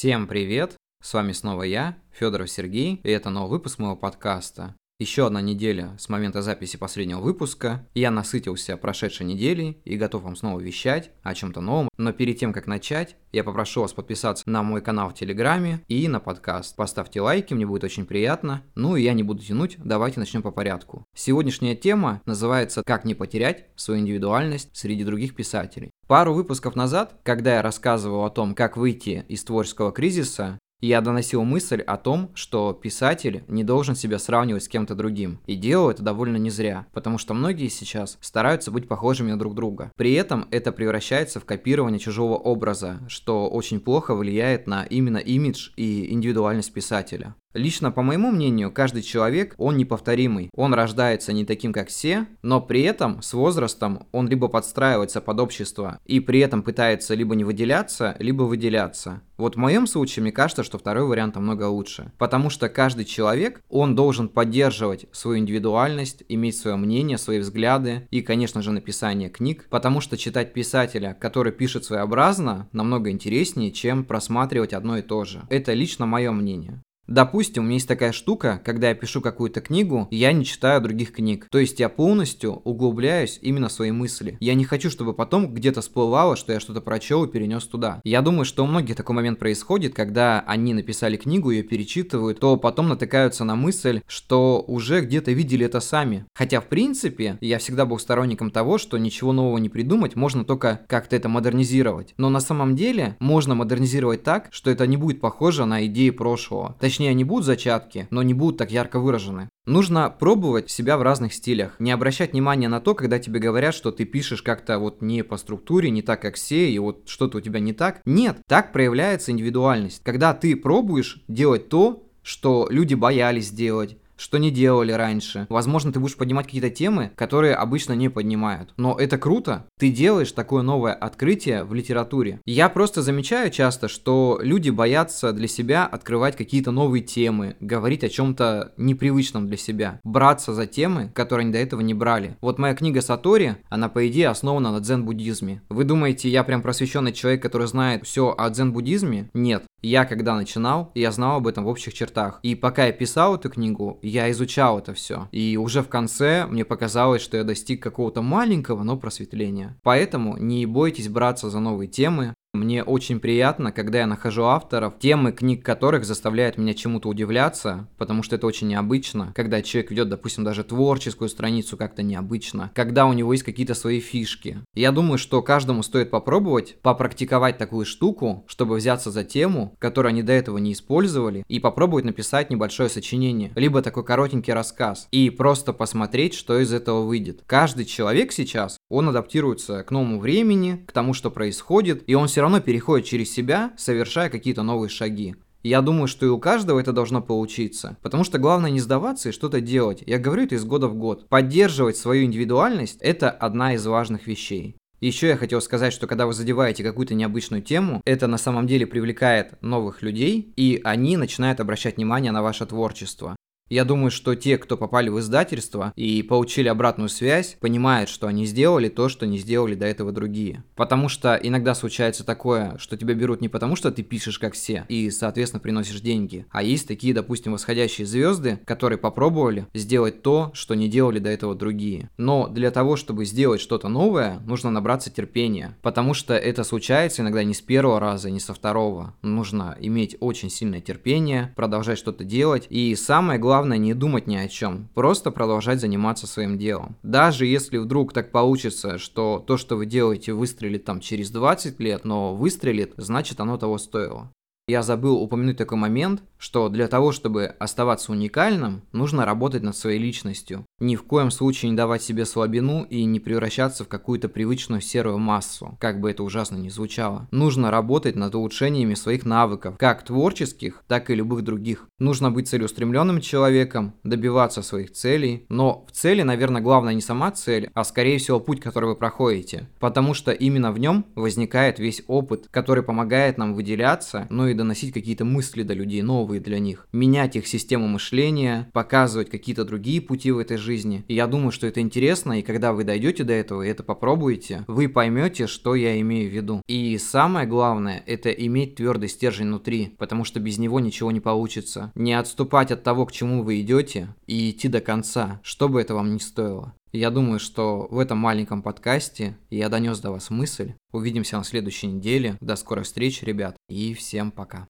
Всем привет! С вами снова я, Федоров Сергей, и это новый выпуск моего подкаста. Еще одна неделя с момента записи последнего выпуска, я насытился прошедшей неделей и готов вам снова вещать о чем-то новом. Но перед тем, как начать, я попрошу вас подписаться на мой канал в Телеграме и на подкаст. Поставьте лайки, мне будет очень приятно. Ну и я не буду тянуть, давайте начнем по порядку. Сегодняшняя тема называется «Как не потерять свою индивидуальность среди других писателей». Пару выпусков назад, когда я рассказывал о том, как выйти из творческого кризиса, я доносил мысль о том, что писатель не должен себя сравнивать с кем-то другим. И делал это довольно не зря, потому что многие сейчас стараются быть похожими на друг друга. При этом это превращается в копирование чужого образа, что очень плохо влияет на именно имидж и индивидуальность писателя. Лично, по моему мнению, каждый человек, он неповторимый. Он рождается не таким, как все, но при этом с возрастом он либо подстраивается под общество и при этом пытается либо не выделяться, либо выделяться. Вот в моем случае, мне кажется, что второй вариант намного лучше. Потому что каждый человек, он должен поддерживать свою индивидуальность, иметь свое мнение, свои взгляды и, конечно же, написание книг. Потому что читать писателя, который пишет своеобразно, намного интереснее, чем просматривать одно и то же. Это лично мое мнение. Допустим, у меня есть такая штука, когда я пишу какую-то книгу, я не читаю других книг. То есть я полностью углубляюсь именно в свои мысли. Я не хочу, чтобы потом где-то всплывало, что я что-то прочел и перенес туда. Я думаю, что у многих такой момент происходит, когда они написали книгу, ее перечитывают, то потом натыкаются на мысль, что уже где-то видели это сами. Хотя, в принципе, я всегда был сторонником того, что ничего нового не придумать, можно только как-то это модернизировать. Но на самом деле можно модернизировать так, что это не будет похоже на идеи прошлого. Точнее, Точнее, они будут зачатки, но не будут так ярко выражены. Нужно пробовать себя в разных стилях. Не обращать внимания на то, когда тебе говорят, что ты пишешь как-то вот не по структуре, не так, как все, и вот что-то у тебя не так. Нет, так проявляется индивидуальность. Когда ты пробуешь делать то, что люди боялись делать, что не делали раньше. Возможно, ты будешь поднимать какие-то темы, которые обычно не поднимают. Но это круто. Ты делаешь такое новое открытие в литературе. Я просто замечаю часто, что люди боятся для себя открывать какие-то новые темы, говорить о чем-то непривычном для себя, браться за темы, которые они до этого не брали. Вот моя книга Сатори, она по идее основана на дзен-буддизме. Вы думаете, я прям просвещенный человек, который знает все о дзен-буддизме? Нет. Я когда начинал, я знал об этом в общих чертах. И пока я писал эту книгу, я изучал это все. И уже в конце мне показалось, что я достиг какого-то маленького, но просветления. Поэтому не бойтесь браться за новые темы, мне очень приятно, когда я нахожу авторов, темы книг которых заставляют меня чему-то удивляться, потому что это очень необычно, когда человек ведет, допустим, даже творческую страницу как-то необычно, когда у него есть какие-то свои фишки. Я думаю, что каждому стоит попробовать попрактиковать такую штуку, чтобы взяться за тему, которую они до этого не использовали, и попробовать написать небольшое сочинение, либо такой коротенький рассказ, и просто посмотреть, что из этого выйдет. Каждый человек сейчас, он адаптируется к новому времени, к тому, что происходит, и он все все равно переходит через себя, совершая какие-то новые шаги. Я думаю, что и у каждого это должно получиться. Потому что главное не сдаваться и что-то делать. Я говорю это из года в год. Поддерживать свою индивидуальность – это одна из важных вещей. Еще я хотел сказать, что когда вы задеваете какую-то необычную тему, это на самом деле привлекает новых людей, и они начинают обращать внимание на ваше творчество. Я думаю, что те, кто попали в издательство и получили обратную связь, понимают, что они сделали то, что не сделали до этого другие. Потому что иногда случается такое, что тебя берут не потому, что ты пишешь как все и, соответственно, приносишь деньги, а есть такие, допустим, восходящие звезды, которые попробовали сделать то, что не делали до этого другие. Но для того, чтобы сделать что-то новое, нужно набраться терпения, потому что это случается иногда не с первого раза, не со второго. Нужно иметь очень сильное терпение, продолжать что-то делать, и самое главное, главное не думать ни о чем, просто продолжать заниматься своим делом. Даже если вдруг так получится, что то, что вы делаете, выстрелит там через 20 лет, но выстрелит, значит оно того стоило. Я забыл упомянуть такой момент, что для того, чтобы оставаться уникальным, нужно работать над своей личностью. Ни в коем случае не давать себе слабину и не превращаться в какую-то привычную серую массу, как бы это ужасно ни звучало. Нужно работать над улучшениями своих навыков, как творческих, так и любых других. Нужно быть целеустремленным человеком, добиваться своих целей, но в цели, наверное, главное не сама цель, а скорее всего путь, который вы проходите, потому что именно в нем возникает весь опыт, который помогает нам выделяться, ну и доносить какие-то мысли до людей, новые для них, менять их систему мышления, показывать какие-то другие пути в этой жизни. И я думаю, что это интересно, и когда вы дойдете до этого и это попробуете, вы поймете, что я имею в виду. И самое главное, это иметь твердый стержень внутри, потому что без него ничего не получится. Не отступать от того, к чему вы идете, и идти до конца, что бы это вам ни стоило. Я думаю, что в этом маленьком подкасте я донес до вас мысль. Увидимся на следующей неделе. До скорой встречи, ребят, и всем пока.